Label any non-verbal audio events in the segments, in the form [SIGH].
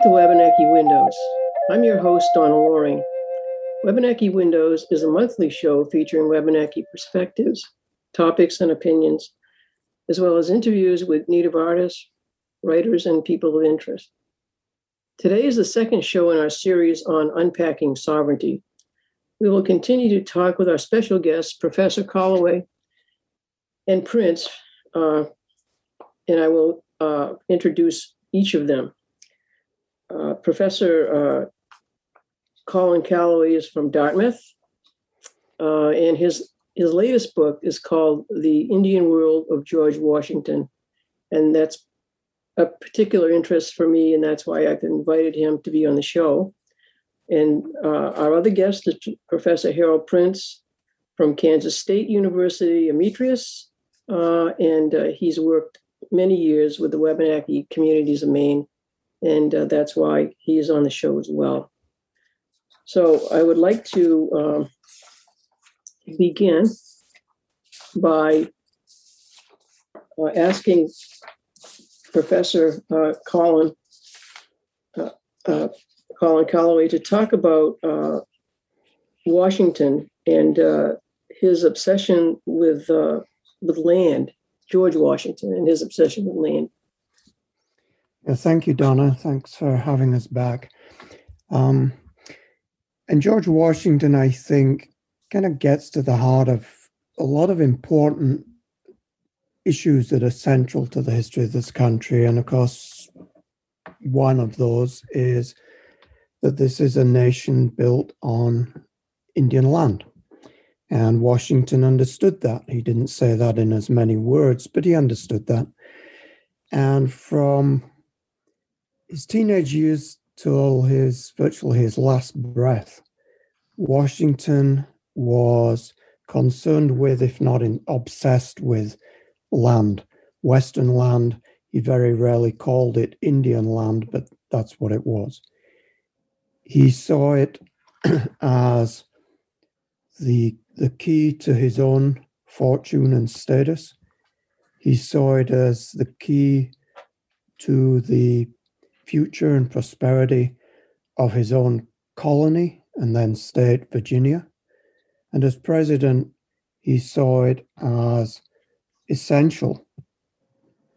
Welcome to Wabanaki Windows. I'm your host, Donna Loring. Wabanaki Windows is a monthly show featuring Wabanaki perspectives, topics, and opinions, as well as interviews with Native artists, writers, and people of interest. Today is the second show in our series on unpacking sovereignty. We will continue to talk with our special guests, Professor Calloway and Prins, uh, and I will uh, introduce each of them. Uh, Professor uh, Colin Calloway is from Dartmouth, uh, and his his latest book is called "The Indian World of George Washington," and that's a particular interest for me, and that's why I've invited him to be on the show. And uh, our other guest is Professor Harald Prins from Kansas State University, emeritus, uh, and uh, he's worked many years with the Wabanaki communities of Maine, and uh, that's why he is on the show as well. So I would like to um, begin by uh, asking Professor uh, Colin uh, uh, Colin Calloway to talk about uh, Washington and his obsession with with land George Washington and his obsession with land. Yeah, thank you, Donna. Thanks for having us back. Um, and George Washington, I think, kind of gets to the heart of a lot of important issues that are central to the history of this country. And of course, one of those is that this is a nation built on Indian land. And Washington understood that. He didn't say that in as many words, but he understood that. And from his teenage years till his virtually his last breath, Washington was concerned with, if not in, obsessed with, land, Western land. He very rarely called it Indian land, but that's what it was. He saw it [CLEARS THROAT] as the the key to his own fortune and status. He saw it as the key to the future and prosperity of his own colony and then state, Virginia. And as president, he saw it as essential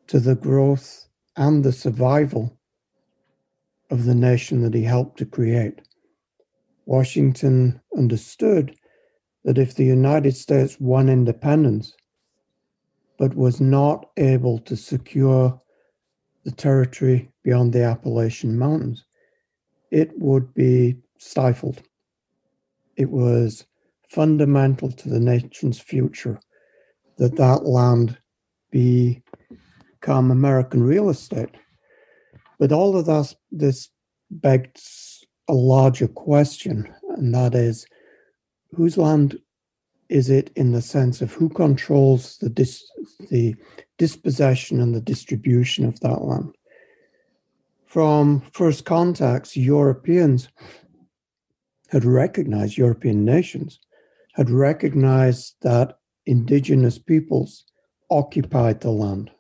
to the growth and the survival of the nation that he helped to create. Washington understood that if the United States won independence, but was not able to secure the territory beyond the Appalachian Mountains, it would be stifled. It was fundamental to the nation's future that that land become American real estate. But all of that, this begs a larger question, and that is whose land is it in the sense of who controls the dis, the dispossession and the distribution of that land? From first contacts, Europeans had recognized European nations had recognized that indigenous peoples occupied the land.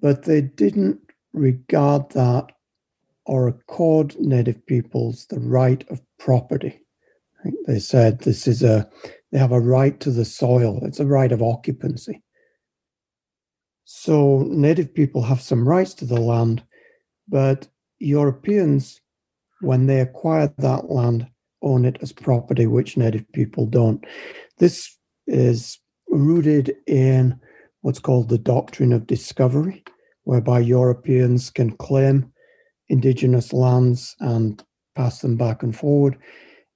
But they didn't regard that or accord native peoples the right of property. They said this is a, they have a right to the soil, it's a right of occupancy. So native people have some rights to the land, but Europeans, when they acquire that land, own it as property, which native people don't. This is rooted in what's called the doctrine of discovery, whereby Europeans can claim indigenous lands and pass them back and forward.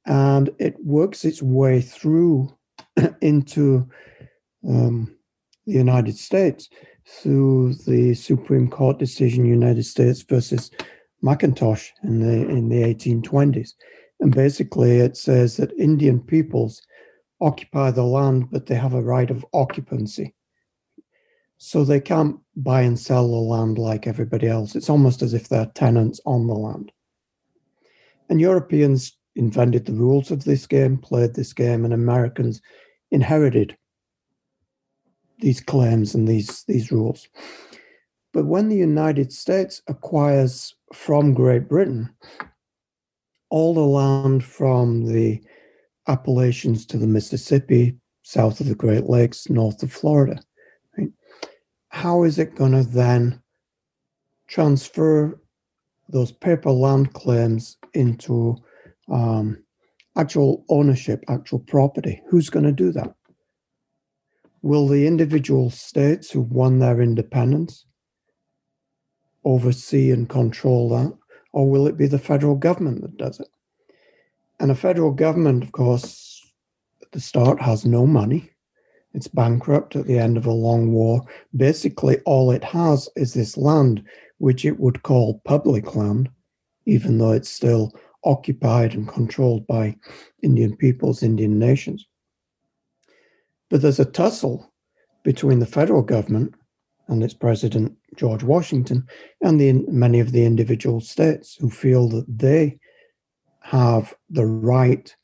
And it works its way through [CLEARS THROAT] into um, the United States through the Supreme Court decision, United States versus McIntosh in the in the 1820s. And basically, it says that Indian peoples occupy the land, but they have a right of occupancy. So they can't buy and sell the land like everybody else. It's almost as if they're tenants on the land. And Europeans invented the rules of this game, played this game, and Americans inherited these claims and these, these rules. But when the United States acquires from Great Britain all the land from the Appalachians to the Mississippi, south of the Great Lakes, north of Florida, right? how is it going to then transfer those paper land claims into um, actual ownership, actual property? Who's going to do that? Will the individual states who won their independence oversee and control that? Or will it be the federal government that does it? And a federal government, of course, at the start has no money. It's bankrupt at the end of a long war. Basically, all it has is this land, which it would call public land, even though it's still occupied and controlled by Indian peoples, Indian nations. But there's a tussle between the federal government and its president, George Washington, and the, many of the individual states who feel that they have the right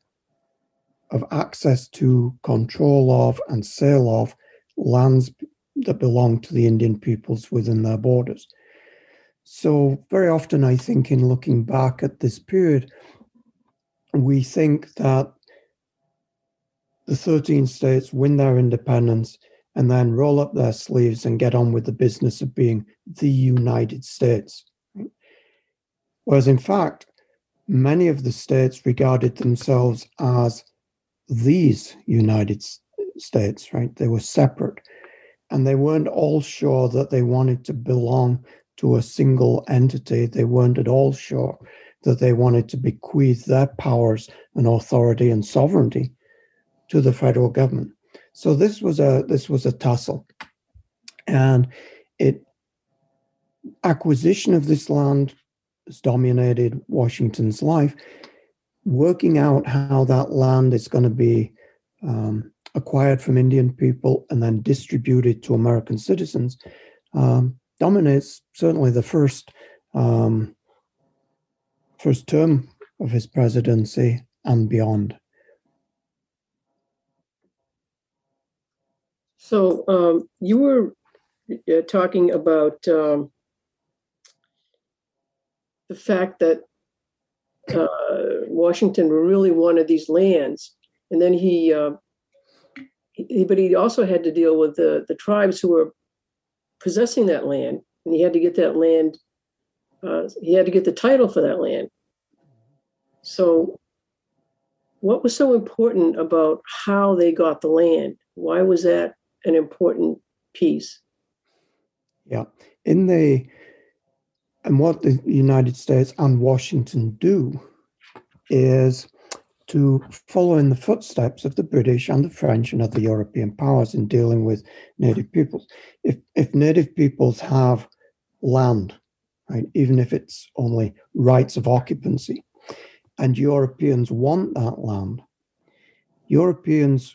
of access to, control of, and sale of lands that belong to the Indian peoples within their borders. So, very often, I think, in looking back at this period, we think that the 13 states win their independence and then roll up their sleeves and get on with the business of being the United States. Whereas, in fact, many of the states regarded themselves as these United States, right? They were separate. And they weren't all sure that they wanted to belong to a single entity. They weren't at all sure that they wanted to bequeath their powers and authority and sovereignty to the federal government. So this was a this was a tussle, and it acquisition of this land has dominated Washington's life. Working out how that land is going to be um, acquired from Indian people and then distributed to American citizens um, dominates certainly the first um, first term of his presidency and beyond. So um, you were uh, talking about um, the fact that uh, Washington really wanted these lands, and then he, uh, he, but he also had to deal with the the tribes who were possessing that land, and he had to get that land. Uh, he had to get the title for that land. So, what was so important about how they got the land? Why was that an important piece. Yeah. In the and what the United States and Washington do is to follow in the footsteps of the British and the French and other European powers in dealing with native peoples. If if native peoples have land, right, even if it's only rights of occupancy, and Europeans want that land, Europeans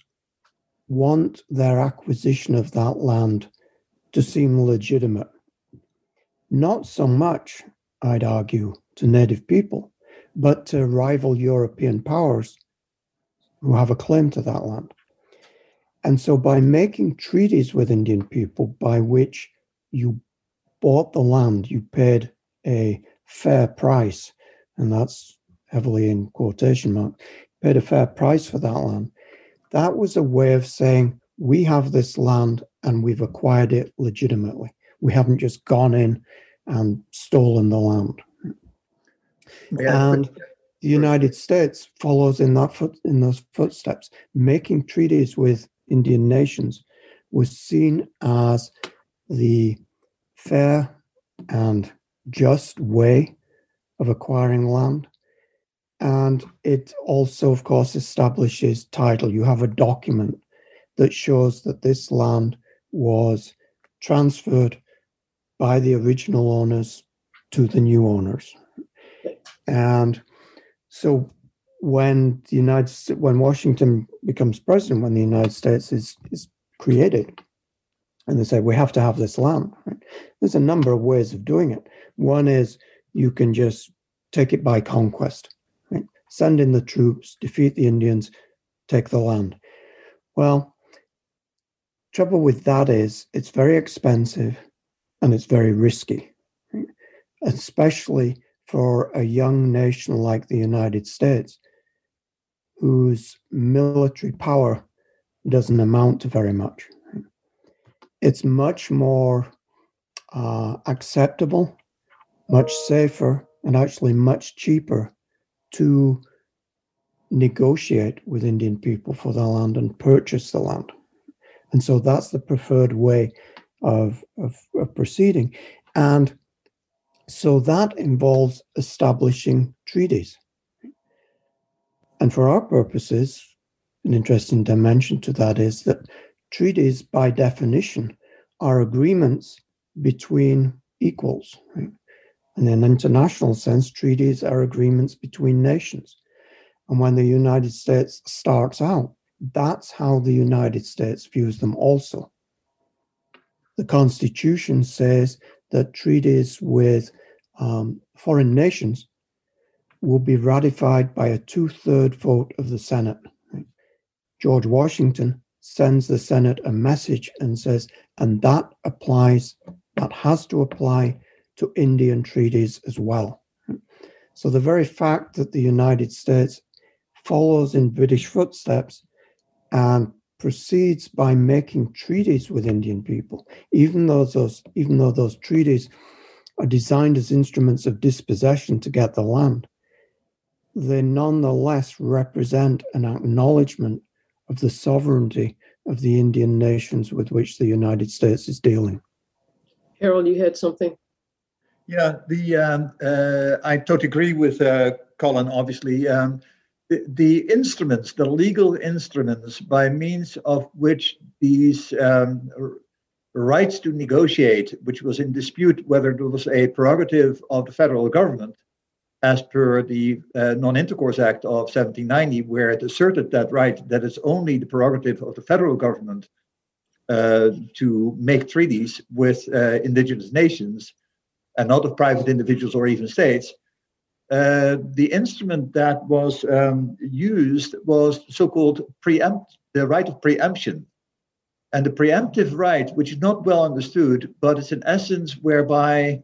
want their acquisition of that land to seem legitimate. Not so much, I'd argue, to native people, but to rival European powers who have a claim to that land. And so, by making treaties with Indian people by which you bought the land, you paid a fair price, and that's heavily in quotation mark, paid a fair price for that land, that was a way of saying, we have this land and we've acquired it legitimately. We haven't just gone in and stolen the land. Yeah. And the United States follows in that foot, in those footsteps. Making treaties with Indian nations was seen as the fair and just way of acquiring land. And it also, of course, establishes title. You have a document that shows that this land was transferred by the original owners to the new owners. And so when the United when Washington becomes president, when the United States is, is created, and they say we have to have this land, right? there's a number of ways of doing it. One is you can just take it by conquest send in the troops, defeat the Indians, take the land. Well, trouble with that is it's very expensive and it's very risky, especially for a young nation like the United States, whose military power doesn't amount to very much. It's much more uh, acceptable, much safer, and actually much cheaper to negotiate with Indian people for the land and purchase the land. And so that's the preferred way of, of, of proceeding. And so that involves establishing treaties. And for our purposes, an interesting dimension to that is that treaties, by definition, are agreements between equals. Right? And in an international sense, treaties are agreements between nations. And when the United States starts out, that's how the United States views them also. The Constitution says that treaties with um, foreign nations will be ratified by a two third vote of the Senate. George Washington sends the Senate a message and says, and that applies, that has to apply to Indian treaties as well. So the very fact that the United States follows in British footsteps and proceeds by making treaties with Indian people, even though those, even though those treaties are designed as instruments of dispossession to get the land, they nonetheless represent an acknowledgement of the sovereignty of the Indian nations with which the United States is dealing. Harald, you had something? Yeah, the um, uh, I totally agree with uh, Colin. Obviously, um, the, instruments, the legal instruments by means of which these um, rights to negotiate, which was in dispute whether it was a prerogative of the federal government as per the uh, Non-Intercourse Act of 1790, where it asserted that right that it's only the prerogative of the federal government uh, to make treaties with uh, indigenous nations and not of private individuals or even states. Uh, the instrument that was um, used was so-called preempt, the right of preemption. And the preemptive right, which is not well understood, but it's in essence whereby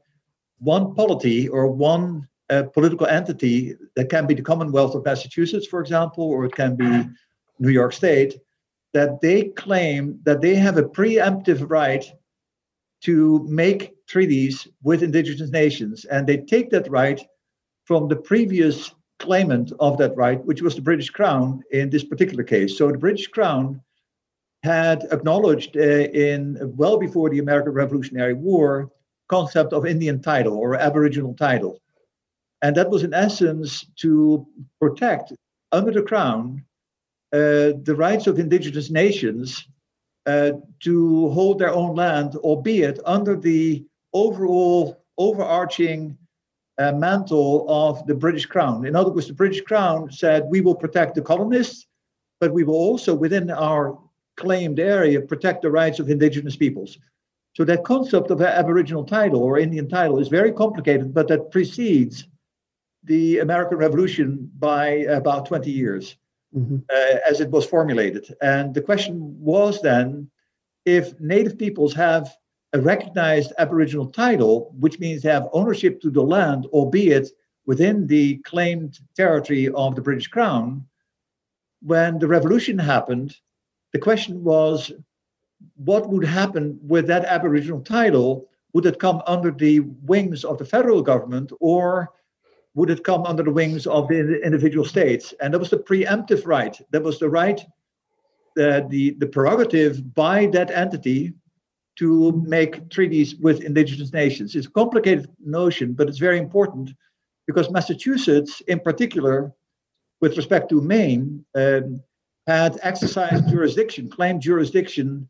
one polity or one a political entity that can be the Commonwealth of Massachusetts, for example, or it can be New York State, that they claim that they have a preemptive right to make treaties with indigenous nations. And they take that right from the previous claimant of that right, which was the British Crown in this particular case. So the British Crown had acknowledged uh, in well before the American Revolutionary War concept of Indian title or Aboriginal title. And that was in essence to protect under the crown uh, the rights of indigenous nations uh, to hold their own land, albeit under the overall overarching uh, mantle of the British Crown. In other words, the British Crown said, we will protect the colonists, but we will also, within our claimed area, protect the rights of indigenous peoples. So that concept of Aboriginal title or Indian title is very complicated, but that precedes the American Revolution by about 20 years mm-hmm. uh, as it was formulated. And the question was then if Native peoples have a recognized Aboriginal title, which means have ownership to the land, albeit within the claimed territory of the British Crown, when the revolution happened, the question was what would happen with that Aboriginal title? Would it come under the wings of the federal government or would it come under the wings of the individual states? And that was the preemptive right. That was the right, uh, the, the prerogative by that entity to make treaties with indigenous nations. It's a complicated notion, but it's very important because Massachusetts, in particular, with respect to Maine, um, had exercised jurisdiction, claimed jurisdiction,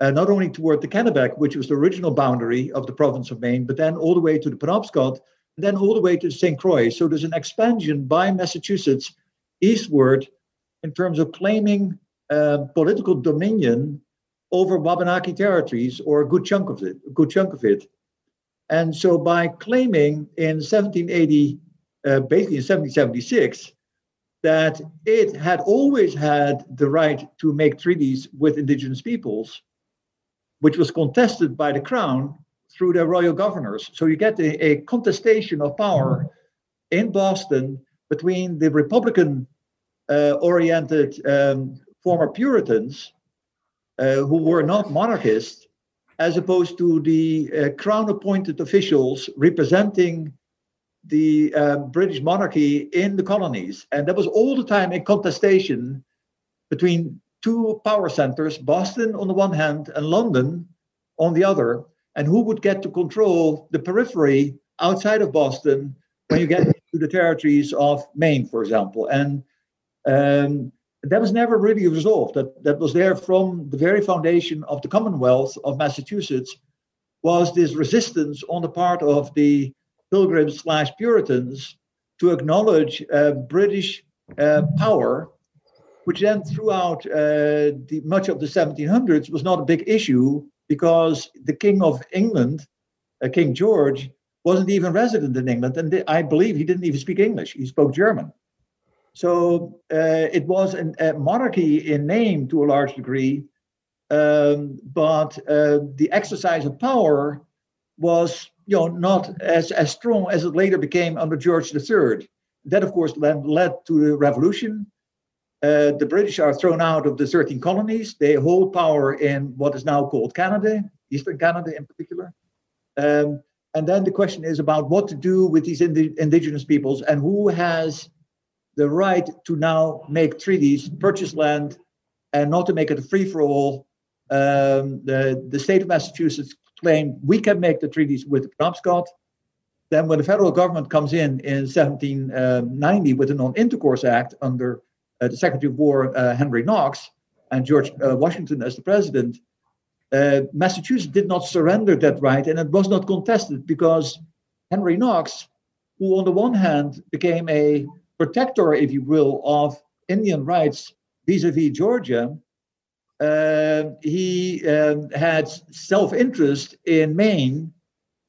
uh, not only toward the Kennebec, which was the original boundary of the province of Maine, but then all the way to the Penobscot then all the way to St. Croix. So there's an expansion by Massachusetts eastward in terms of claiming uh, political dominion over Wabanaki territories or a good chunk of it, a good chunk of it. And so by claiming in 1780, uh, basically in 1776, that it had always had the right to make treaties with indigenous peoples, which was contested by the crown through their royal governors. So you get a, a contestation of power in Boston between the Republican uh, oriented um, former Puritans who were not monarchists, as opposed to the uh, crown appointed officials representing the uh, British monarchy in the colonies. And that was all the time a contestation between two power centers, Boston on the one hand and London on the other, and who would get to control the periphery outside of Boston when you get to the territories of Maine, for example. And um, that was never really resolved. That, that was there from the very foundation of the Commonwealth of Massachusetts was this resistance on the part of the Pilgrims slash Puritans to acknowledge uh, British uh, power, which then throughout uh, the, much of the 1700s was not a big issue because the King of England, uh, King George, wasn't even resident in England, and I believe he didn't even speak English. He spoke German. So uh, it was an, a monarchy in name to a large degree, um, but uh, the exercise of power was you know, not as, as strong as it later became under George III. That, of course, then led to the revolution. Uh, the British are thrown out of the 13 colonies. They hold power in what is now called Canada, Eastern Canada in particular. Um, and then the question is about what to do with these indi- indigenous peoples and who has the right to now make treaties, purchase land, and not to make it a free for all. Um, the, the state of Massachusetts claimed we can make the treaties with the Penobscot. Then, when the federal government comes in in 1790 with the Non Intercourse Act under uh, the Secretary of War uh, Henry Knox and George uh, Washington as the president, uh, Massachusetts did not surrender that right, and it was not contested because Henry Knox, who on the one hand became a protector, if you will, of Indian rights vis-a-vis Georgia, uh, he um, had self-interest in Maine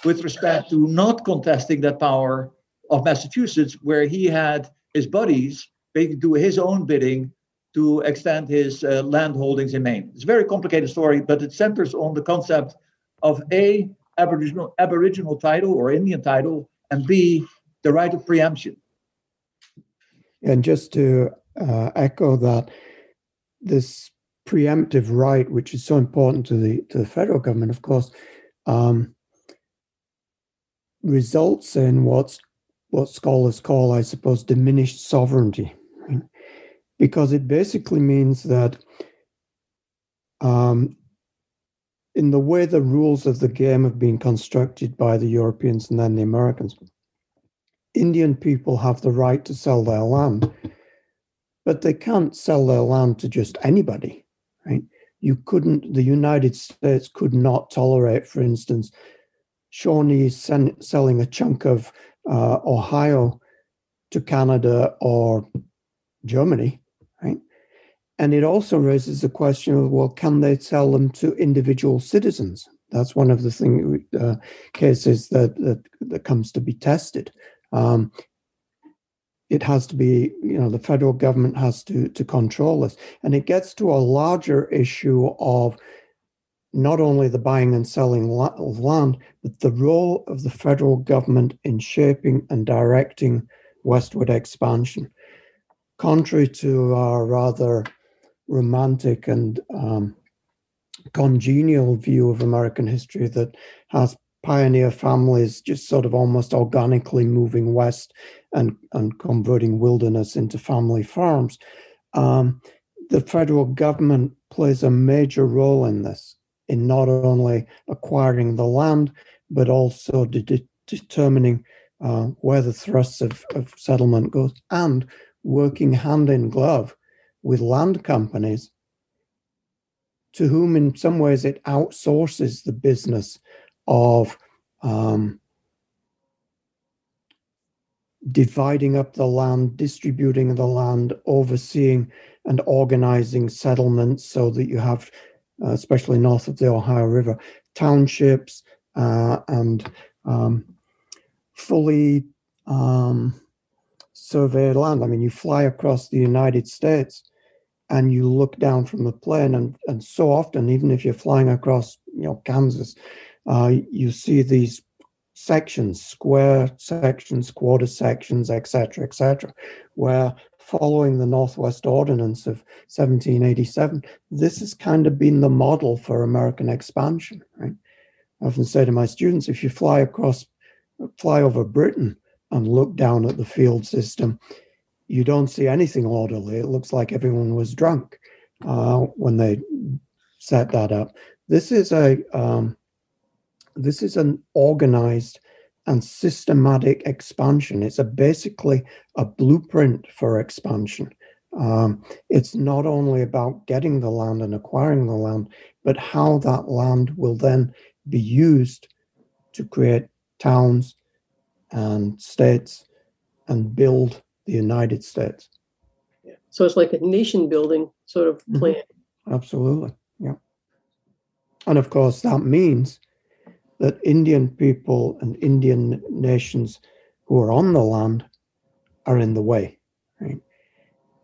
with respect to not contesting that power of Massachusetts, where he had his buddies basically do his own bidding to extend his uh, land holdings in Maine. It's a very complicated story, but it centers on the concept of A, Aboriginal, Aboriginal title or Indian title, and B, the right of preemption. And just to uh, echo that, this preemptive right, which is so important to the to the federal government, of course, um, results in what's what scholars call, I suppose, diminished sovereignty, because it basically means that um, in the way the rules of the game have been constructed by the Europeans and then the Americans, Indian people have the right to sell their land, but they can't sell their land to just anybody, right? You couldn't, the United States could not tolerate, for instance, Shawnees selling a chunk of uh, Ohio to Canada or Germany, right? And it also raises the question of, well, can they sell them to individual citizens? That's one of the thing, uh, cases that, that, that comes to be tested. Um, it has to be, you know, the federal government has to to control this, and it gets to a larger issue of not only the buying and selling of land, but the role of the federal government in shaping and directing westward expansion. Contrary to our rather romantic and um, congenial view of American history that has pioneer families just sort of almost organically moving west and, and converting wilderness into family farms. Um, the federal government plays a major role in this, in not only acquiring the land, but also de- de- determining uh, where the thrusts of, of settlement goes and working hand in glove with land companies to whom in some ways it outsources the business of um, dividing up the land, distributing the land, overseeing and organizing settlements so that you have, uh, especially north of the Ohio River, townships uh, and um, fully um, surveyed land. I mean, you fly across the United States and you look down from the plane, and, and so often, even if you're flying across, you know, Kansas, uh, you see these sections, square sections, quarter sections, etc., etc., where following the Northwest Ordinance of 1787, this has kind of been the model for American expansion. Right? I often say to my students, if you fly across, fly over Britain and look down at the field system, you don't see anything orderly. It looks like everyone was drunk uh, when they set that up. This is a um, this is an organized and systematic expansion. It's a basically a blueprint for expansion. Um, it's not only about getting the land and acquiring the land, but how that land will then be used to create towns and states and build the United States. Yeah. So it's like a nation building sort of mm-hmm. plan. Mm-hmm. Absolutely. Yeah. And of course, that means that Indian people and Indian nations who are on the land are in the way, right?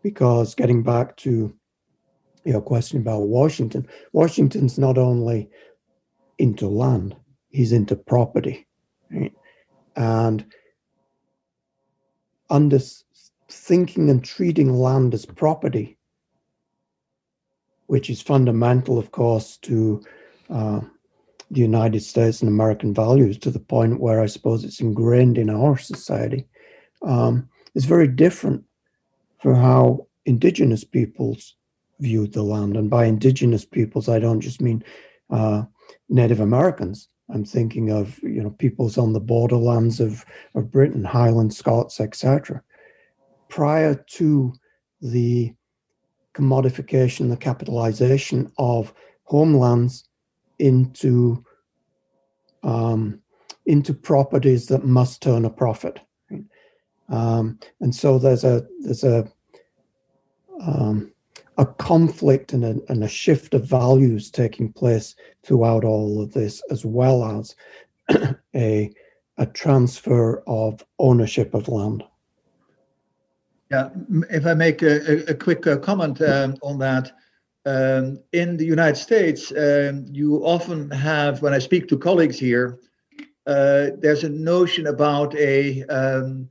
Because getting back to your question about Washington, Washington's not only into land, he's into property, right? And under thinking and treating land as property, which is fundamental, of course, to uh, the United States and American values to the point where I suppose it's ingrained in our society um, is very different for how indigenous peoples viewed the land. And by indigenous peoples, I don't just mean uh, Native Americans. I'm thinking of you know peoples on the borderlands of, of Britain, Highland Scots, etc. Prior to the commodification, the capitalization of homelands into um, into properties that must turn a profit. Um, and so there's a there's a um, a conflict and a, and a shift of values taking place throughout all of this, as well as [CLEARS THROAT] a a transfer of ownership of land. Yeah, if I make a, a quick uh, comment um, on that, um, in the United States, um, you often have, when I speak to colleagues here, uh, there's a notion about a um,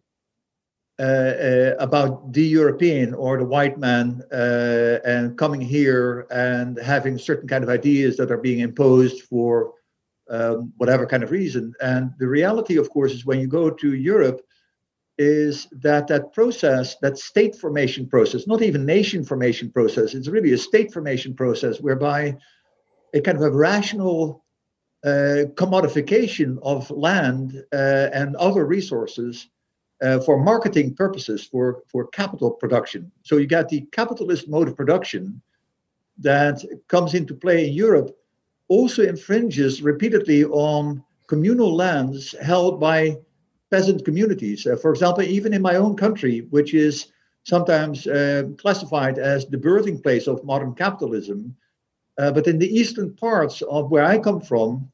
uh, uh, about the European or the white man uh, and coming here and having certain kind of ideas that are being imposed for um, whatever kind of reason. And the reality, of course, is when you go to Europe, is that that process, that state formation process, not even nation formation process, it's really a state formation process whereby a kind of a rational uh, commodification of land uh, and other resources uh, for marketing purposes, for, for capital production. So you got the capitalist mode of production that comes into play in Europe, also infringes repeatedly on communal lands held by peasant communities. Uh, for example, even in my own country, which is sometimes uh, classified as the birthing place of modern capitalism, uh, but in the eastern parts of where I come from,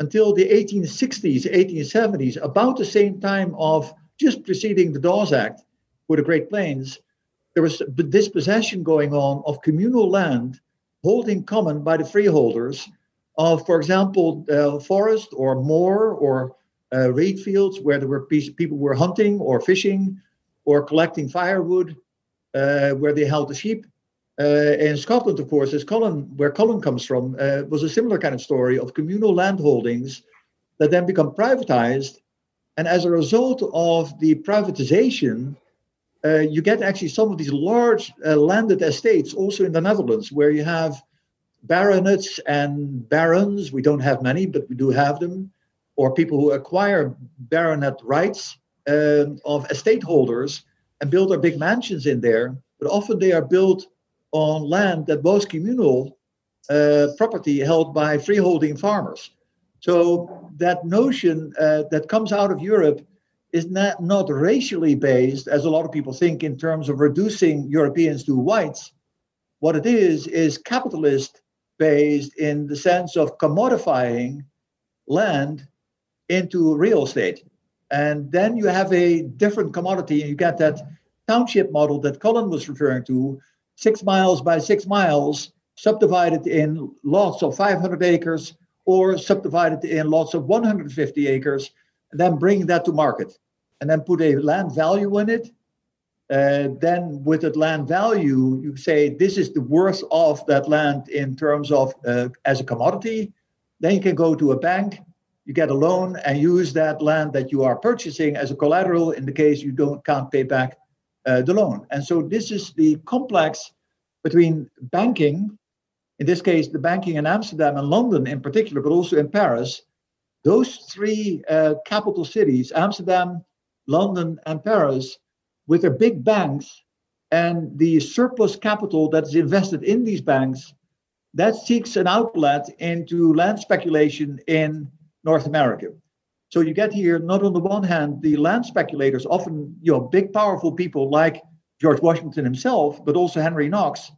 until the 1860s, 1870s, about the same time of just preceding the Dawes Act for the Great Plains, there was dispossession going on of communal land held in common by the freeholders of, for example, uh, forest or moor or uh, reed fields where there were people were hunting or fishing or collecting firewood, uh, where they held the sheep. Uh, in Scotland, of course, as Colin, where Colin comes from, uh, was a similar kind of story of communal land holdings that then become privatized. And as a result of the privatization, uh, you get actually some of these large uh, landed estates also in the Netherlands, where you have baronets and barons. We don't have many, but we do have them or people who acquire baronet rights uh, of estate holders and build their big mansions in there. But often they are built on land that was communal uh, property held by freeholding farmers. So that notion uh, that comes out of Europe is not, not racially based, as a lot of people think, in terms of reducing Europeans to whites. What it is, is capitalist based in the sense of commodifying land into real estate. And then you have a different commodity, and you get that township model that Colin was referring to six miles by six miles, subdivided in lots of 500 acres or subdivided in lots of 150 acres, and then bring that to market, and then put a land value in it. Uh, then, with that land value, you say this is the worth of that land in terms of uh, as a commodity. Then you can go to a bank, you get a loan, and use that land that you are purchasing as a collateral in the case you don't can't pay back uh, the loan. And so this is the complex between banking in this case, the banking in Amsterdam and London in particular, but also in Paris, those three uh, capital cities, Amsterdam, London, and Paris, with their big banks and the surplus capital that is invested in these banks, that seeks an outlet into land speculation in North America. So you get here, not on the one hand, the land speculators, often you know big, powerful people like George Washington himself, but also Henry Knox,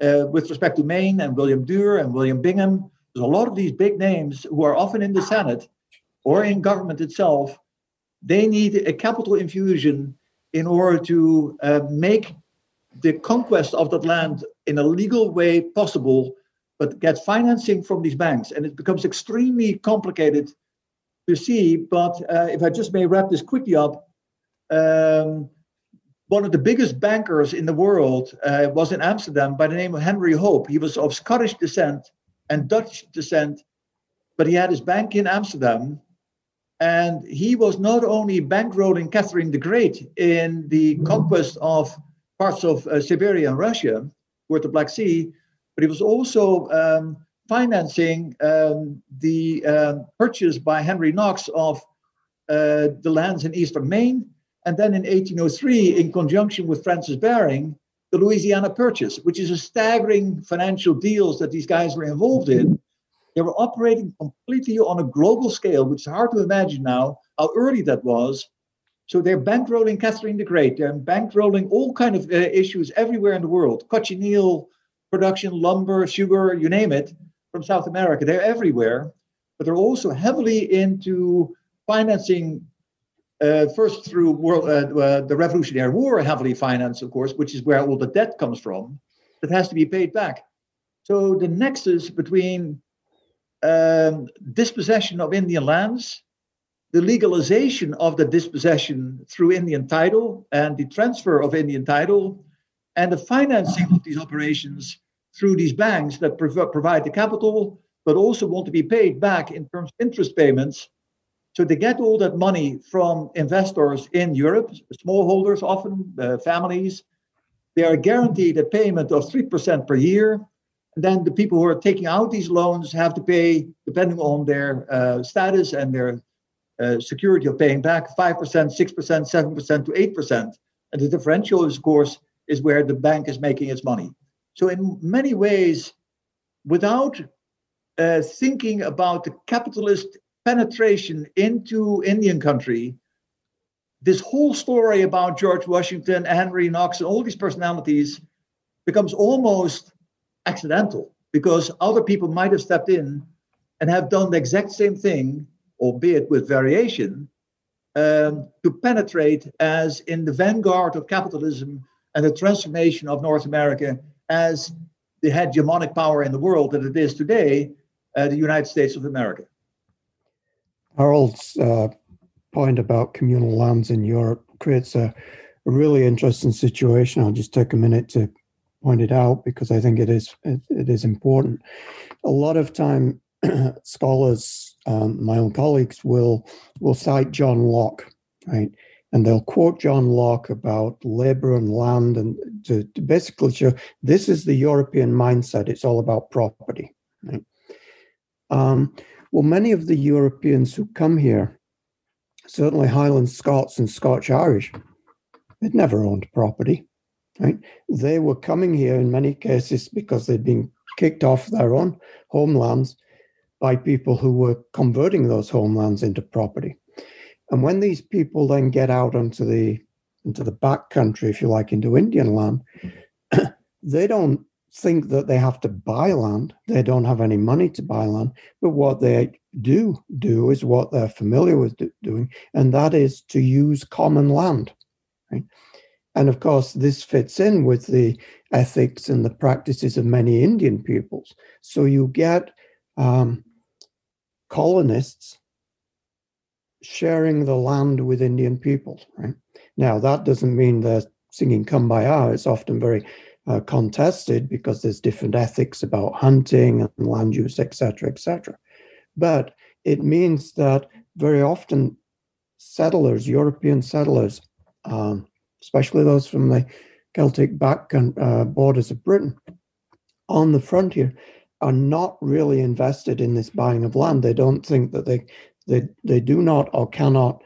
uh, with respect to Maine and William Duer and William Bingham. There's a lot of these big names who are often in the Senate or in government itself. They need a capital infusion in order to uh, make the conquest of that land in a legal way possible, but get financing from these banks. And it becomes extremely complicated to see. But uh, if I just may wrap this quickly up, um, one of the biggest bankers in the world uh, was in Amsterdam by the name of Henry Hope. He was of Scottish descent and Dutch descent, but he had his bank in Amsterdam. And he was not only bankrolling Catherine the Great in the conquest of parts of uh, Siberia and Russia, toward the Black Sea, but he was also um, financing um, the uh, purchase by Henry Knox of uh, the lands in eastern Maine and then in 1803, in conjunction with Francis Baring, the Louisiana Purchase, which is a staggering financial deals that these guys were involved in. They were operating completely on a global scale, which is hard to imagine now how early that was. So they're bankrolling Catherine the Great. They're bankrolling all kind of uh, issues everywhere in the world. Cochineal production, lumber, sugar, you name it, from South America. They're everywhere. But they're also heavily into financing uh, first through world, uh, uh, the Revolutionary War, heavily financed, of course, which is where all the debt comes from, that has to be paid back. So the nexus between um, dispossession of Indian lands, the legalization of the dispossession through Indian title, and the transfer of Indian title, and the financing of these operations through these banks that prov- provide the capital, but also want to be paid back in terms of interest payments so they get all that money from investors in Europe, smallholders often, uh, families. They are guaranteed a payment of 3% per year. And then the people who are taking out these loans have to pay, depending on their uh, status and their uh, security of paying back, 5%, 6%, 7% to 8%. And the differential, is, of course, is where the bank is making its money. So, in many ways, without uh, thinking about the capitalist penetration into Indian country, this whole story about George Washington, Henry Knox, and all these personalities becomes almost accidental because other people might have stepped in and have done the exact same thing, albeit with variation, um, to penetrate as in the vanguard of capitalism and the transformation of North America as the hegemonic power in the world that it is today, uh, the United States of America. Harald's uh, point about communal lands in Europe creates a, a, really interesting situation. I'll just take a minute to point it out because I think it is it, it is important. A lot of time, [CLEARS THROAT] scholars, um, my own colleagues, will will cite John Locke, right? And they'll quote John Locke about labor and land, and to, to basically show this is the European mindset. It's all about property, right? Um, well, many of the Europeans who come here, certainly Highland Scots and Scotch Irish, they'd never owned property. Right? They were coming here in many cases because they'd been kicked off their own homelands by people who were converting those homelands into property. And when these people then get out onto the into the back country, if you like, into Indian land, [CLEARS THROAT] they don't think that they have to buy land. They don't have any money to buy land. But what they do do is what they're familiar with do, doing, and that is to use common land. Right? And of course, this fits in with the ethics and the practices of many Indian peoples. So you get um, colonists sharing the land with Indian people, right? Now, that doesn't mean they're singing Kumbaya. It's often very uh, contested because there's different ethics about hunting and land use, etc., etc. But it means that very often settlers, European settlers, um, especially those from the Celtic back uh, borders of Britain, on the frontier, are not really invested in this buying of land. They don't think that they they they do not or cannot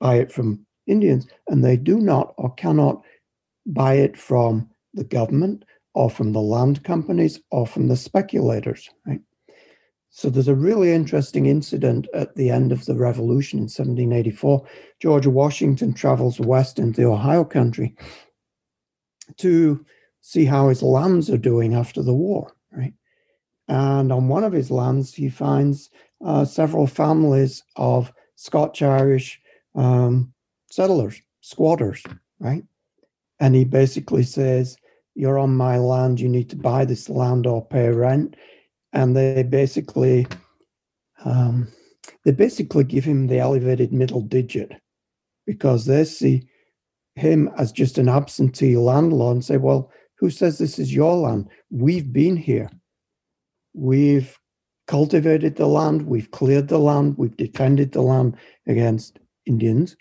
buy it from Indians, and they do not or cannot buy it from the government or from the land companies or from the speculators, right? So there's a really interesting incident at the end of the revolution in 1784. George Washington travels west into Ohio country to see how his lands are doing after the war, right? And on one of his lands, he finds uh, several families of Scotch Irish um, settlers, squatters, right? And he basically says, You're on my land, you need to buy this land or pay rent. And they basically um, they basically give him the elevated middle digit because they see him as just an absentee landlord and say, Well, who says this is your land? We've been here. We've cultivated the land, we've cleared the land, we've defended the land against Indians.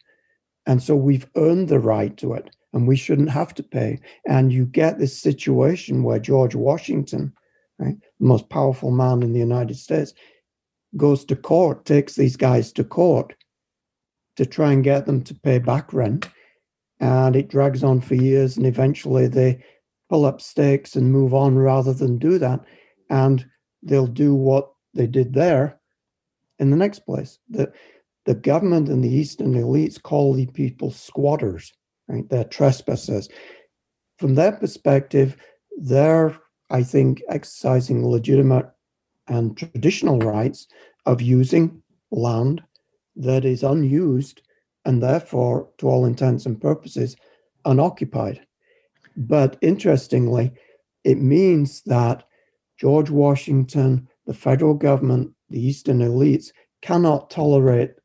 And so we've earned the right to it and we shouldn't have to pay. And you get this situation where George Washington, right, the most powerful man in the United States, goes to court, takes these guys to court to try and get them to pay back rent. And it drags on for years, and eventually they pull up stakes and move on rather than do that. And they'll do what they did there in the next place. The, the government and the Eastern elites call the people squatters right? They're trespassers. From their perspective, they're, I think, exercising legitimate and traditional rights of using land that is unused and therefore, to all intents and purposes, unoccupied. But interestingly, it means that George Washington, the federal government, the Eastern elites cannot tolerate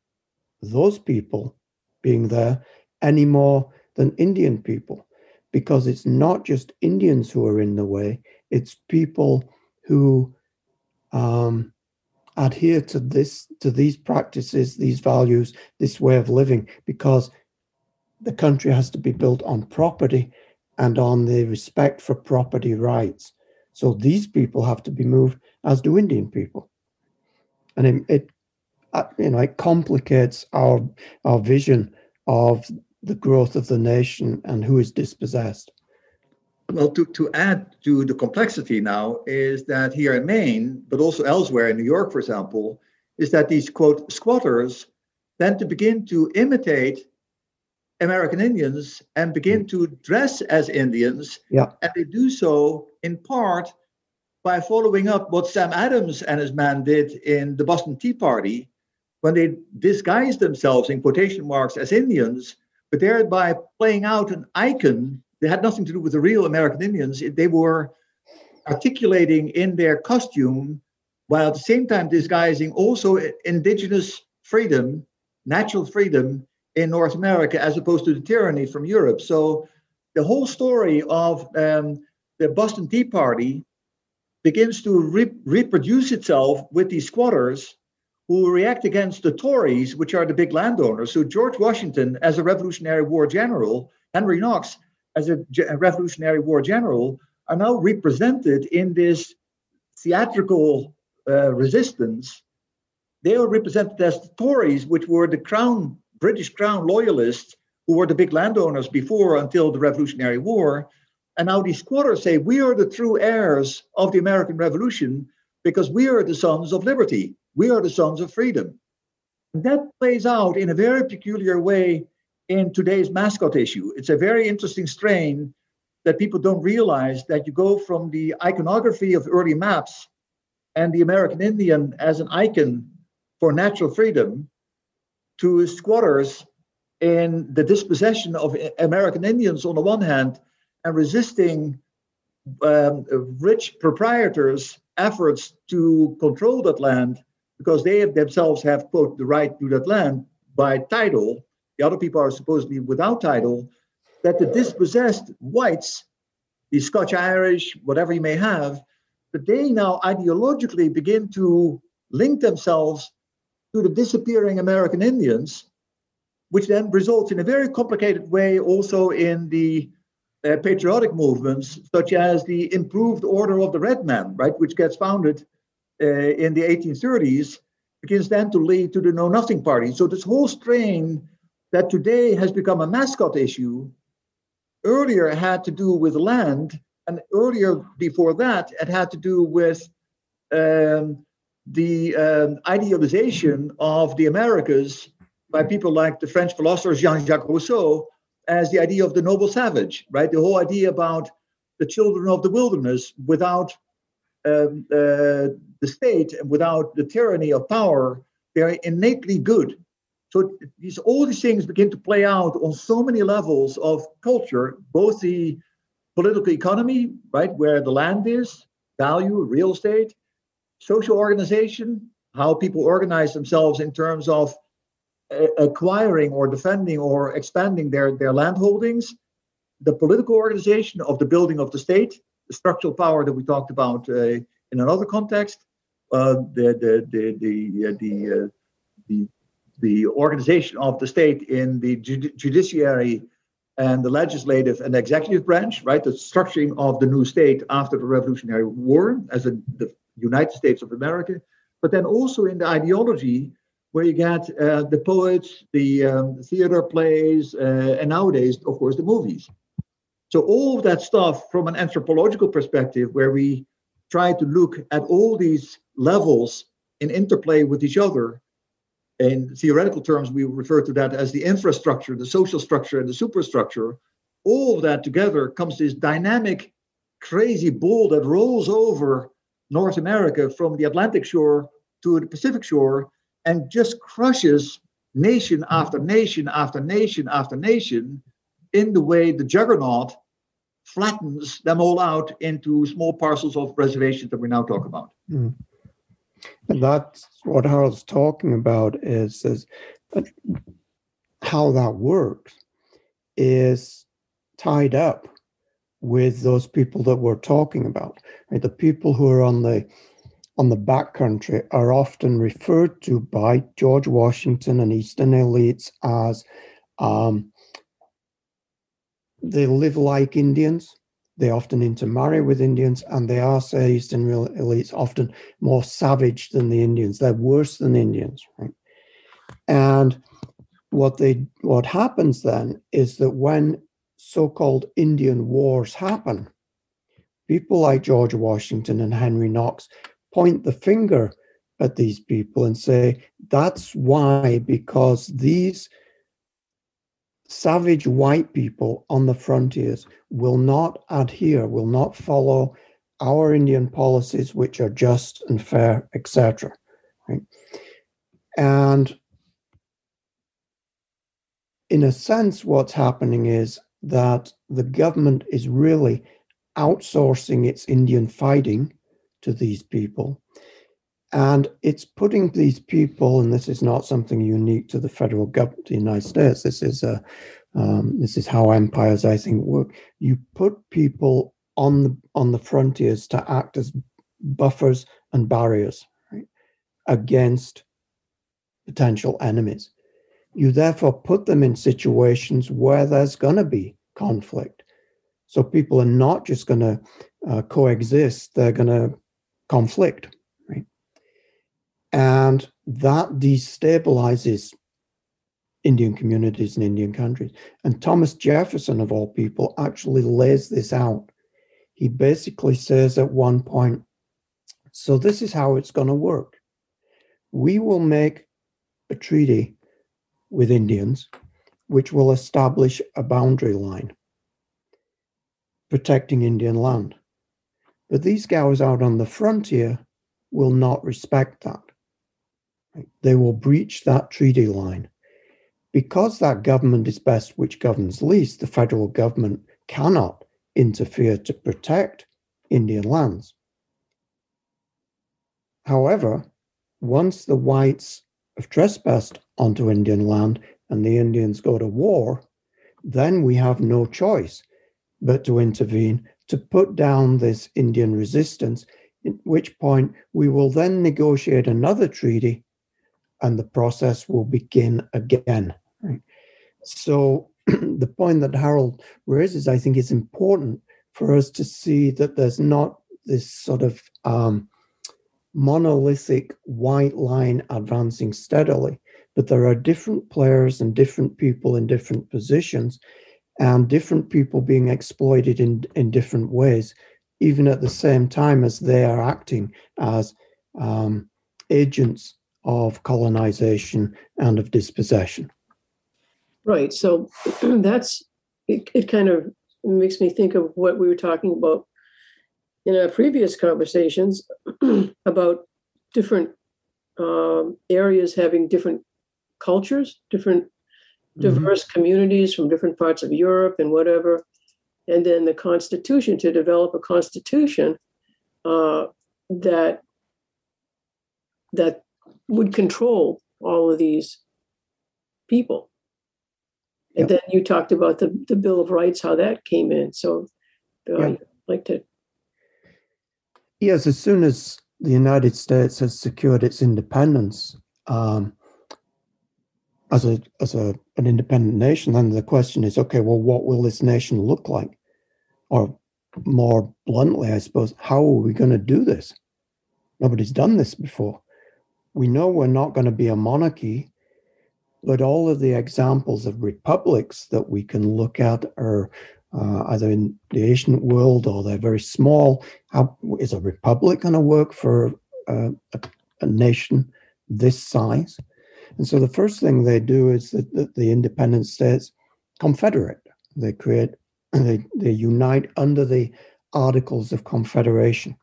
those people being there any more than Indian people because it's not just Indians who are in the way, it's people who um, adhere to this to these practices, these values, this way of living, because the country has to be built on property and on the respect for property rights. So these people have to be moved, as do Indian people, and it, it uh, you know it complicates our our vision of the growth of the nation and who is dispossessed. Well, to, to add to the complexity now is that here in Maine, but also elsewhere in New York, for example, is that these quote squatters tend to begin to imitate American Indians and begin mm. to dress as Indians. Yeah. And they do so in part by following up what Sam Adams and his man did in the Boston Tea Party when they disguised themselves in quotation marks as Indians but thereby playing out an icon that had nothing to do with the real American Indians. They were articulating in their costume while at the same time disguising also indigenous freedom, natural freedom in North America, as opposed to the tyranny from Europe. So the whole story of um, the Boston Tea Party begins to re- reproduce itself with these squatters who react against the Tories, which are the big landowners. So George Washington, as a Revolutionary War general, Henry Knox, as a, Revolutionary War general, are now represented in this theatrical uh, resistance. They are represented as the Tories, which were the crown, British crown loyalists, who were the big landowners before until the Revolutionary War. And now these squatters say, we are the true heirs of the American Revolution because we are the sons of liberty. We are the sons of freedom. And that plays out in a very peculiar way in today's mascot issue. It's a very interesting strain that people don't realize that you go from the iconography of early maps and the American Indian as an icon for natural freedom to squatters in the dispossession of American Indians on the one hand and resisting um, rich proprietors' efforts to control that land because they have themselves have, quote, the right to that land by title. The other people are supposedly without title, that the dispossessed whites, the Scotch Irish, whatever you may have, that they now ideologically begin to link themselves to the disappearing American Indians, which then results in a very complicated way also in the uh, patriotic movements, such as the Improved Order of the Red Man, right, which gets founded uh, in the 1830s, begins then to lead to the Know Nothing Party. So this whole strain that today has become a mascot issue earlier had to do with land, and earlier before that, it had to do with um, the um, idealization of the Americas by people like the French philosopher Jean Jacques Rousseau as the idea of the noble savage, right? The whole idea about the children of the wilderness without um, uh, the state and without the tyranny of power, they're innately good. So these all these things begin to play out on so many levels of culture, both the political economy, right, where the land is, value, real estate, social organization, how people organize themselves in terms of acquiring or defending or expanding their, their land holdings, the political organization of the building of the state, the structural power that we talked about uh, in another context, uh, the, the, the, the, uh, the, uh, the, the organization of the state in the judiciary and the legislative and executive branch, right? The structuring of the new state after the Revolutionary War as a, the United States of America, but then also in the ideology where you get uh, the poets, the um, theater plays, uh, and nowadays, of course, the movies. So all of that stuff from an anthropological perspective, where we try to look at all these levels in interplay with each other. In theoretical terms, we refer to that as the infrastructure, the social structure, and the superstructure. All of that together comes this dynamic, crazy ball that rolls over North America from the Atlantic shore to the Pacific shore and just crushes nation after nation after nation after nation in the way the juggernaut flattens them all out into small parcels of reservations that we now talk about. Mm. And that's what Harald's talking about is, is how that works is tied up with those people that we're talking about. Right? The people who are on the on the backcountry are often referred to by George Washington and Eastern elites as um, they live like Indians. They often intermarry with Indians, and they are, say, Eastern real elites often more savage than the Indians. They're worse than Indians, right? And what they what happens then is that when so-called Indian wars happen, people like George Washington and Henry Knox point the finger at these people and say, that's why, because these savage white people on the frontiers will not adhere, will not follow our Indian policies, which are just and fair, etc. Right? And in a sense, what's happening is that the government is really outsourcing its Indian fighting to these people. And it's putting these people, and this is not something unique to the federal government, the United States. This is a, um, this is how empires, I think, work. You put people on the on the frontiers to act as buffers and barriers right, against potential enemies. You therefore put them in situations where there's going to be conflict. So people are not just going to uh, coexist; they're going to conflict, right? And that destabilizes Indian communities and Indian countries. And Thomas Jefferson, of all people, actually lays this out. He basically says at one point, so this is how it's going to work. We will make a treaty with Indians which will establish a boundary line protecting Indian land. But these guys out on the frontier will not respect that. They will breach that treaty line. Because that government is best which governs least, the federal government cannot interfere to protect Indian lands. However, once the whites have trespassed onto Indian land and the Indians go to war, then we have no choice but to intervene to put down this Indian resistance, at which point we will then negotiate another treaty and the process will begin again. Right? So, [CLEARS THROAT] the point that Harald raises, I think, is important for us to see that there's not this sort of um, monolithic white line advancing steadily, but there are different players and different people in different positions and different people being exploited in, in different ways, even at the same time as they are acting as um, agents of colonization and of dispossession. Right. So [CLEARS THROAT] that's it, it kind of makes me think of what we were talking about in our previous conversations [CLEARS THROAT] about different um, areas having different cultures, different. Diverse mm-hmm. communities from different parts of Europe and whatever, and then the Constitution to develop a Constitution uh, that that would control all of these people. And yep. then you talked about the, the Bill of Rights, how that came in. So uh, yep. I'd like to. Yes, as soon as the United States has secured its independence, um, as a as a an independent nation, then the question is, okay, well, what will this nation look like? Or more bluntly, I suppose, how are we going to do this? Nobody's done this before. We know we're not going to be a monarchy, but all of the examples of republics that we can look at are uh, either in the ancient world or they're very small. How is a republic going to work for uh, a, a nation this size? And so the first thing they do is that, that the independent states confederate. They create, they, they unite under the Articles of Confederation,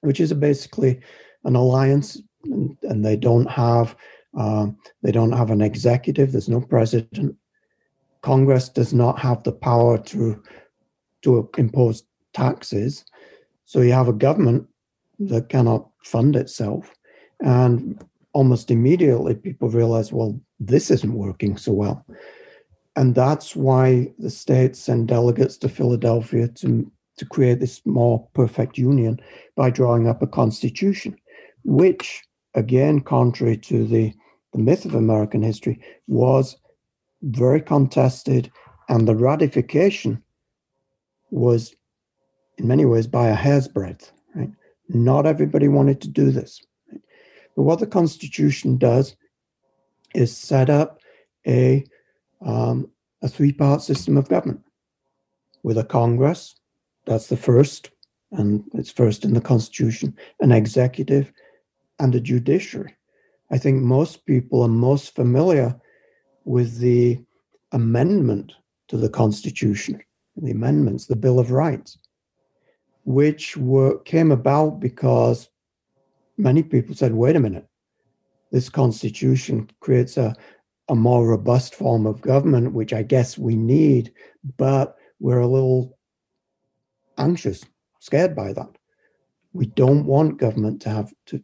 which is basically an alliance, and, and they don't have um, they don't have an executive. There's no president. Congress does not have the power to to impose taxes. So you have a government that cannot fund itself, and almost immediately people realize, well, this isn't working so well. And that's why the states send delegates to Philadelphia to, to create this more perfect union by drawing up a constitution, which, again, contrary to the, the myth of American history, was very contested. And the ratification was, in many ways, by a hair's breadth. Right? Not everybody wanted to do this. But what the Constitution does is set up a, um, a three part system of government with a Congress, that's the first, and it's first in the Constitution, an executive, and a judiciary. I think most people are most familiar with the amendment to the Constitution, the amendments, the Bill of Rights, which were came about because many people said, wait a minute, this constitution creates a, a more robust form of government, which I guess we need, but we're a little anxious, scared by that. We don't want government to have to,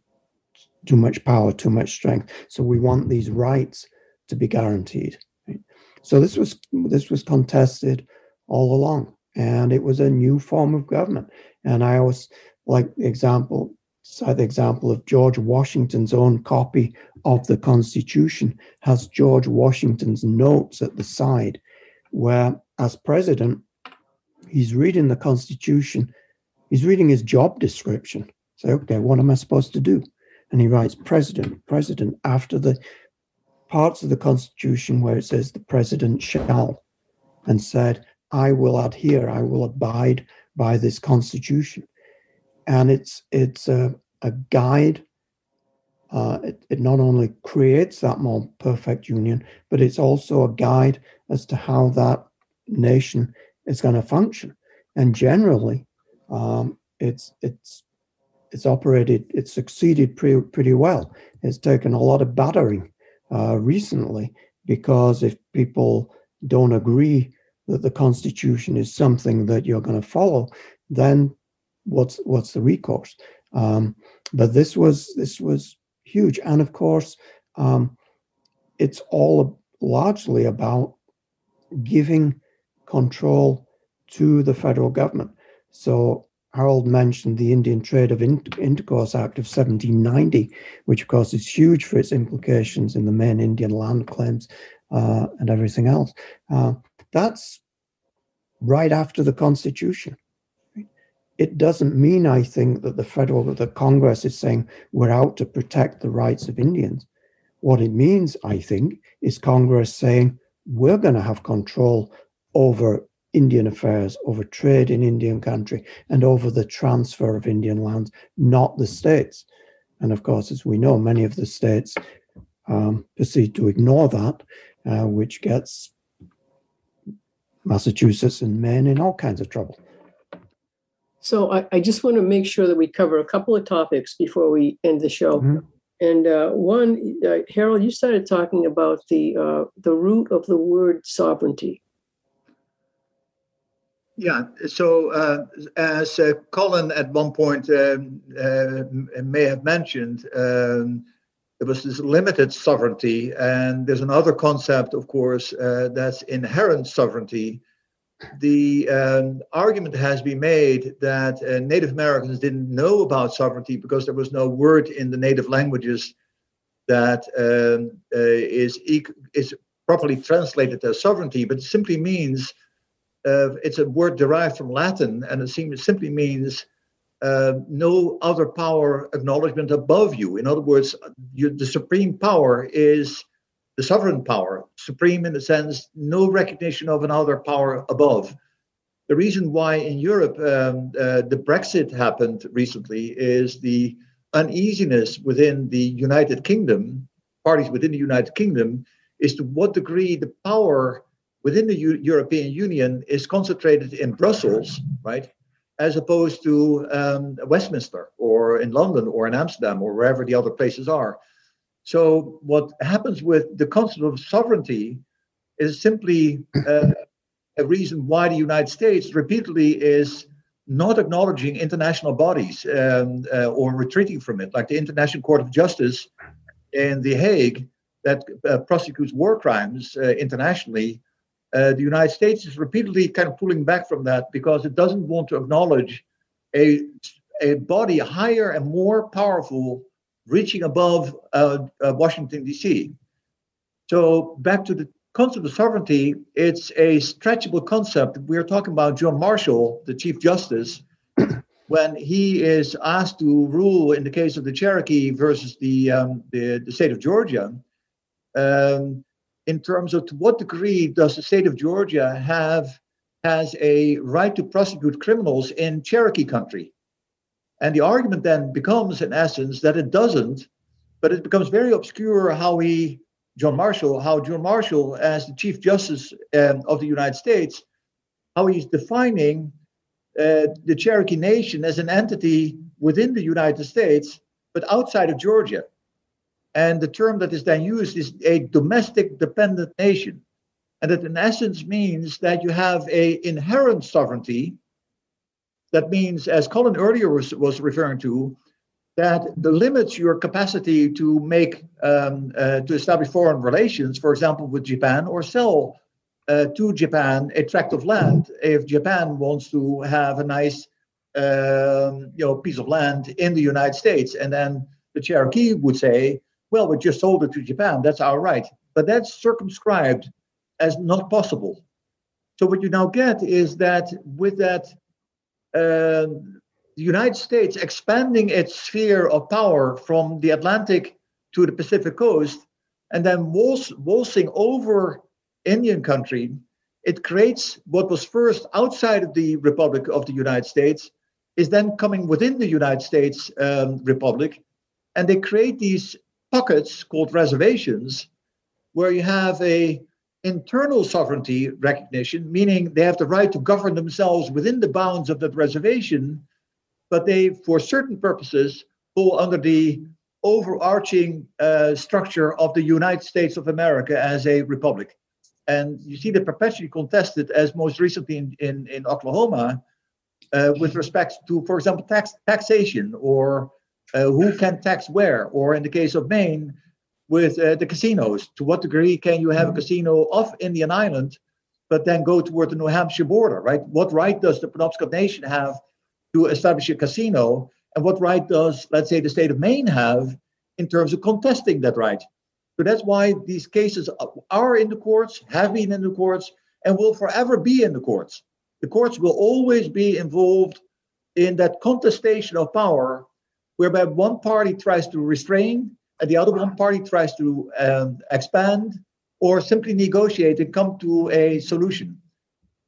too much power, too much strength. So we want these rights to be guaranteed. So this was this was contested all along, and it was a new form of government. And I always like the example cite the example of George Washington's own copy of the Constitution has George Washington's notes at the side, where as president, he's reading the Constitution, he's reading his job description. Say, okay, what am I supposed to do? And he writes president, president after the parts of the Constitution where it says the president shall, and said, I will adhere, I will abide by this Constitution and it's it's a, a guide. Uh, it, it not only creates that more perfect union, but it's also a guide as to how that nation is going to function. And generally, um, it's it's it's operated, it's succeeded pretty pretty well. It's taken a lot of battering uh, recently because if people don't agree that the Constitution is something that you're going to follow, then what's what's the recourse? Um, but this was this was huge. And of course, um, it's all largely about giving control to the federal government. So Harald mentioned the Indian Trade of Intercourse Act of 1790, which of course is huge for its implications in the Maine Indian land claims uh, and everything else. Uh, that's right after the Constitution. It doesn't mean, I think, that the federal, the Congress is saying we're out to protect the rights of Indians. What it means, I think, is Congress saying we're going to have control over Indian affairs, over trade in Indian country, and over the transfer of Indian lands, not the states. And of course, as we know, many of the states um, proceed to ignore that, uh, which gets Massachusetts and Maine in all kinds of trouble. So I, I, just want to make sure that we cover a couple of topics before we end the show. Mm-hmm. And uh, one, uh, Harald, you started talking about the uh, the root of the word sovereignty. Yeah. So uh, as uh, Colin at one point um, uh, may have mentioned, um, there was this limited sovereignty, and there's another concept, of course, that's inherent sovereignty the um, argument has been made that uh, Native Americans didn't know about sovereignty because there was no word in the native languages that um, uh, is is properly translated as sovereignty, but it simply means uh, it's a word derived from Latin, and it seems, simply means uh, no other power acknowledgement above you. In other words, you, the supreme power is the sovereign power, supreme in the sense no recognition of another power above. The reason why in Europe um, uh, the Brexit happened recently is the uneasiness within the United Kingdom, parties within the United Kingdom, is to what degree the power within the U- European Union is concentrated in Brussels, right, as opposed to um, Westminster or in London or in Amsterdam or wherever the other places are. So what happens with the concept of sovereignty is simply uh, a reason why the United States repeatedly is not acknowledging international bodies um, uh, or retreating from it, like the International Court of Justice in The Hague that uh, prosecutes war crimes uh, internationally. Uh, the United States is repeatedly kind of pulling back from that because it doesn't want to acknowledge a, a body higher and more powerful reaching above uh, uh, Washington, D.C. So, back to the concept of sovereignty, it's a stretchable concept. We're talking about John Marshall, the Chief Justice, [COUGHS] when he is asked to rule in the case of the Cherokee versus the, um, the, the, state of Georgia. Um, in terms of to what degree does the state of Georgia have has a right to prosecute criminals in Cherokee country? And the argument then becomes, in essence, that it doesn't, but it becomes very obscure how he, John Marshall, how John Marshall, as the Chief Justice um, of the United States, how he's defining uh, the Cherokee Nation as an entity within the United States, but outside of Georgia. And the term that is then used is a domestic dependent nation. And that in essence means that you have a inherent sovereignty that means, as Colin earlier was, was referring to, that the limits your capacity to make um, uh, to establish foreign relations, for example, with Japan, or sell uh, to Japan a tract of land. If Japan wants to have a nice, um, you know, piece of land in the United States, and then the Cherokee would say, "Well, we just sold it to Japan. That's our right." But that's circumscribed as not possible. So what you now get is that with that the United States expanding its sphere of power from the Atlantic to the Pacific coast and then waltz, waltzing over Indian country, it creates what was first outside of the Republic of the United States, is then coming within the United States um, Republic. And they create these pockets called reservations where you have a internal sovereignty recognition, meaning they have the right to govern themselves within the bounds of that reservation, but they, for certain purposes, fall under the overarching uh, structure of the United States of America as a republic. And you see that perpetually contested, as most recently in, in, in Oklahoma, uh, with respect to, for example, tax taxation or Uh, who can tax where? Or in the case of Maine, with uh, the casinos, to what degree can you have a casino off Indian Island, but then go toward the New Hampshire border, right? What right does the Penobscot Nation have to establish a casino? And what right does, let's say, the state of Maine have in terms of contesting that right? So that's why these cases are in the courts, have been in the courts, and will forever be in the courts. The courts will always be involved in that contestation of power, whereby one party tries to restrain the other one party tries to um, expand or simply negotiate and come to a solution.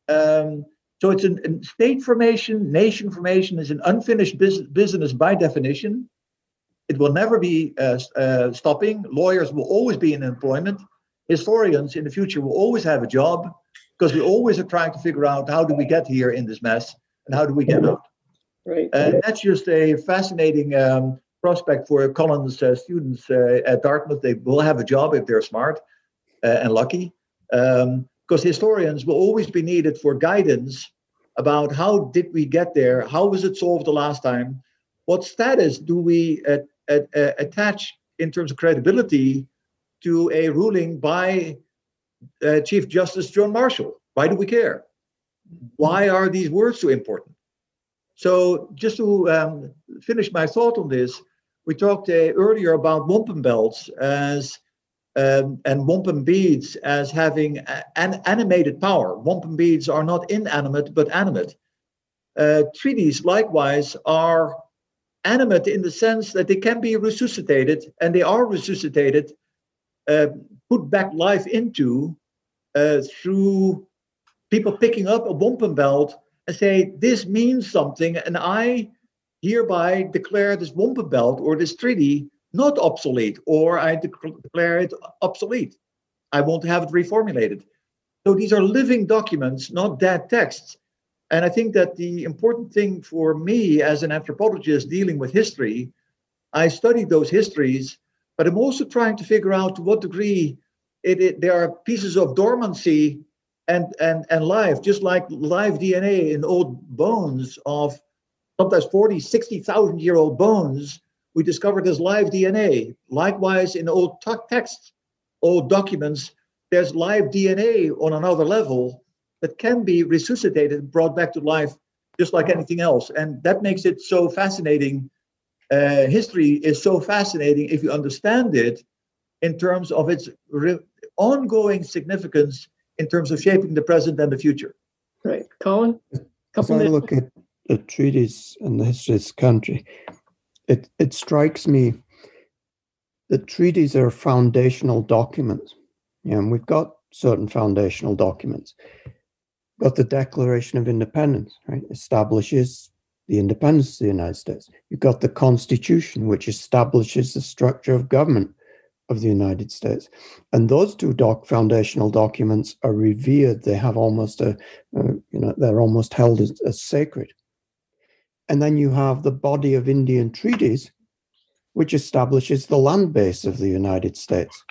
Um, so it's a state formation, nation formation is an unfinished business by definition. It will never be uh, uh, stopping. Lawyers will always be in employment. Historians in the future will always have a job because we always are trying to figure out how do we get here in this mess and how do we get out. Right. And that's just a fascinating um, prospect for Colin's uh, students uh, at Dartmouth. They will have a job if they're smart uh, and lucky. because um, historians will always be needed for guidance about how did we get there? How was it solved the last time? What status do we uh, uh, attach in terms of credibility to a ruling by uh, Chief Justice John Marshall? Why do we care? Why are these words so important? So, just to um, finish my thought on this, we talked uh, earlier about wampum belts as um, and wampum beads as having an animated power. Wampum beads are not inanimate but animate. Uh, treaties, likewise, are animate in the sense that they can be resuscitated, and they are resuscitated, uh, put back life into uh, through people picking up a wampum belt and say, This means something, and I hereby declare this wampum belt or this treaty not obsolete, or I declare it obsolete. I won't have it reformulated. So these are living documents, not dead texts. And I think that the important thing for me as an anthropologist dealing with history, I studied those histories, but I'm also trying to figure out to what degree it, it, there are pieces of dormancy and, and, and life, just like live DNA in old bones of sometimes 40, 60,000 year old bones. We discovered there's live DNA. Likewise, in old t- texts, old documents, there's live DNA on another level that can be resuscitated and brought back to life just like anything else. And that makes it so fascinating. Uh, history is so fascinating if you understand it in terms of its re- ongoing significance in terms of shaping the present and the future. Right. Colin? Couple if I look at the treaties and the history of this country, it, it strikes me that treaties are foundational documents. and we've got certain foundational documents got the Declaration of Independence, right? Establishes the independence of the United States. You've got the Constitution, which establishes the structure of government of the United States. And those two doc foundational documents are revered. They have almost a, uh, you know, they're almost held as, as sacred. And then you have the body of Indian treaties, which establishes the land base of the United States.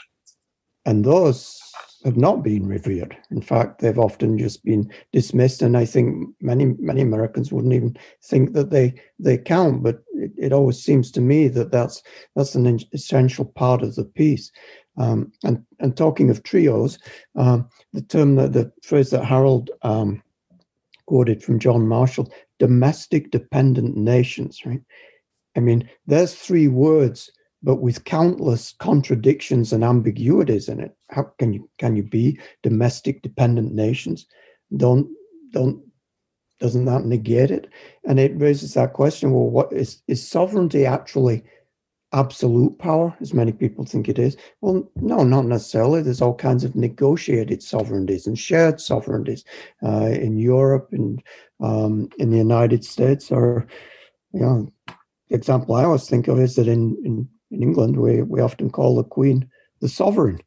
And those have not been revered. In fact, they've often just been dismissed, and I think many many Americans wouldn't even think that they they count. But it, it always seems to me that that's that's an essential part of the piece. Um, and and talking of trios, um, the term that the phrase that Harald um, quoted from John Marshall, domestic dependent nations, right? I mean, there's three words but with countless contradictions and ambiguities in it. How can you can you be domestic dependent nations? Don't don't doesn't that negate it? And it raises that question: Well, what is is sovereignty actually absolute power, as many people think it is? Well, no, not necessarily. There's all kinds of negotiated sovereignties and shared sovereignties uh, in Europe and um, in the United States. Or, you know, the example I always think of is that in, in in England, we, we often call the Queen the sovereign.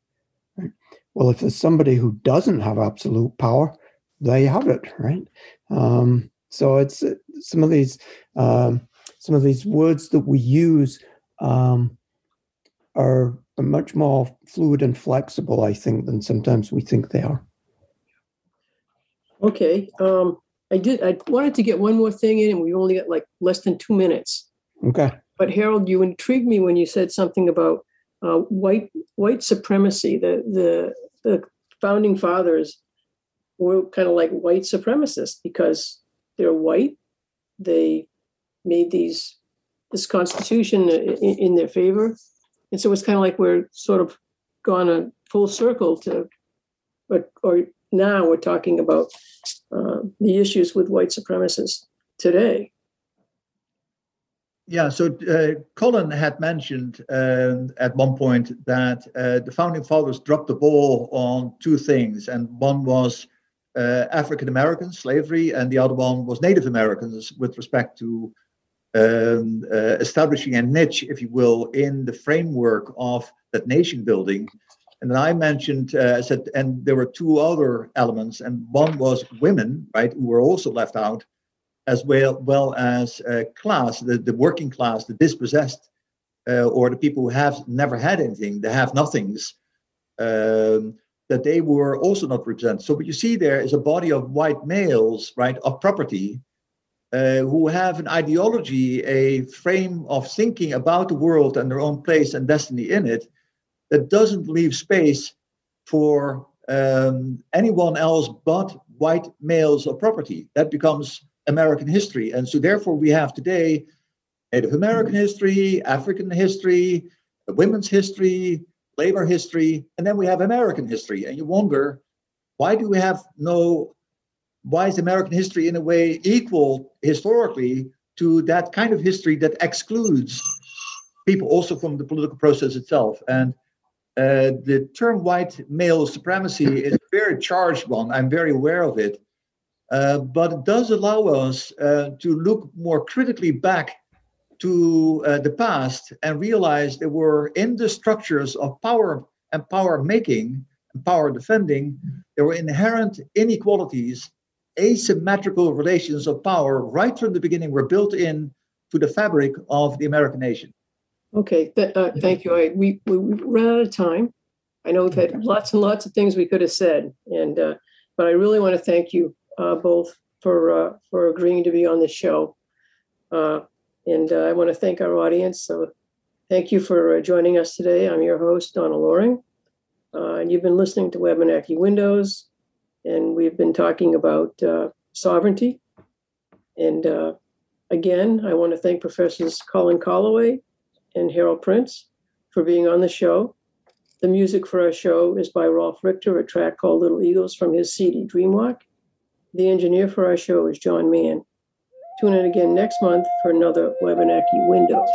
Right? Well, if there's somebody who doesn't have absolute power, they have it, right? Um, so it's uh, some of these um, some of these words that we use um, are, much more fluid and flexible, I think, than sometimes we think they are. Okay, um, I did. I wanted to get one more thing in, and we only got like less than two minutes. Okay. but Harald, you intrigued me when you said something about uh, white white supremacy. The the the founding fathers were kind of like white supremacists because they're white. They made these this constitution in, in their favor, and so it's kind of like we're sort of gone a full circle to, but or now we're talking about uh, the issues with white supremacists today. Yeah, so uh, Colin had mentioned um, at one point that uh, the founding fathers dropped the ball on two things, and one was uh, African American slavery, and the other one was Native Americans with respect to um, uh, establishing a niche, if you will, in the framework of that nation building. And then I mentioned, uh, I said, and there were two other elements, and one was women, right, who were also left out as well, well as uh, class, the, the working class, the dispossessed, uh, or the people who have never had anything, the have nothings, um, that they were also not represented. So what you see there is a body of white males, right, of property, who have an ideology, a frame of thinking about the world and their own place and destiny in it, that doesn't leave space for um, anyone else but white males of property. That becomes American history. And so, therefore, we have today Native American history, African history, women's history, labor history, and then we have American history. And you wonder, why do we have no, why is American history in a way equal historically to that kind of history that excludes people also from the political process itself? And uh, the term white male supremacy is a very charged one. I'm very aware of it. Uh, but it does allow us uh, to look more critically back to uh, the past and realize there were in the structures of power and power making and power defending, there were inherent inequalities, asymmetrical relations of power right from the beginning were built in to the fabric of the American nation. Okay, th- uh, thank you. I, we, we, we ran out of time. I know we've had lots and lots of things we could have said, and uh, but I really want to thank you uh, both for uh, for agreeing to be on the show. Uh, and uh, I want to thank our audience. So thank you for uh, joining us today. I'm your host, Donna Loring. Uh, and you've been listening to Wabanaki Windows. And we've been talking about uh, sovereignty. And uh, again, I want to thank Professors Colin Calloway and Harald Prins for being on the show. The music for our show is by Rolf Richter, a track called Little Eagles from his CD Dreamwalk. The engineer for our show is John Mann. Tune in again next month for another Wabanaki Windows.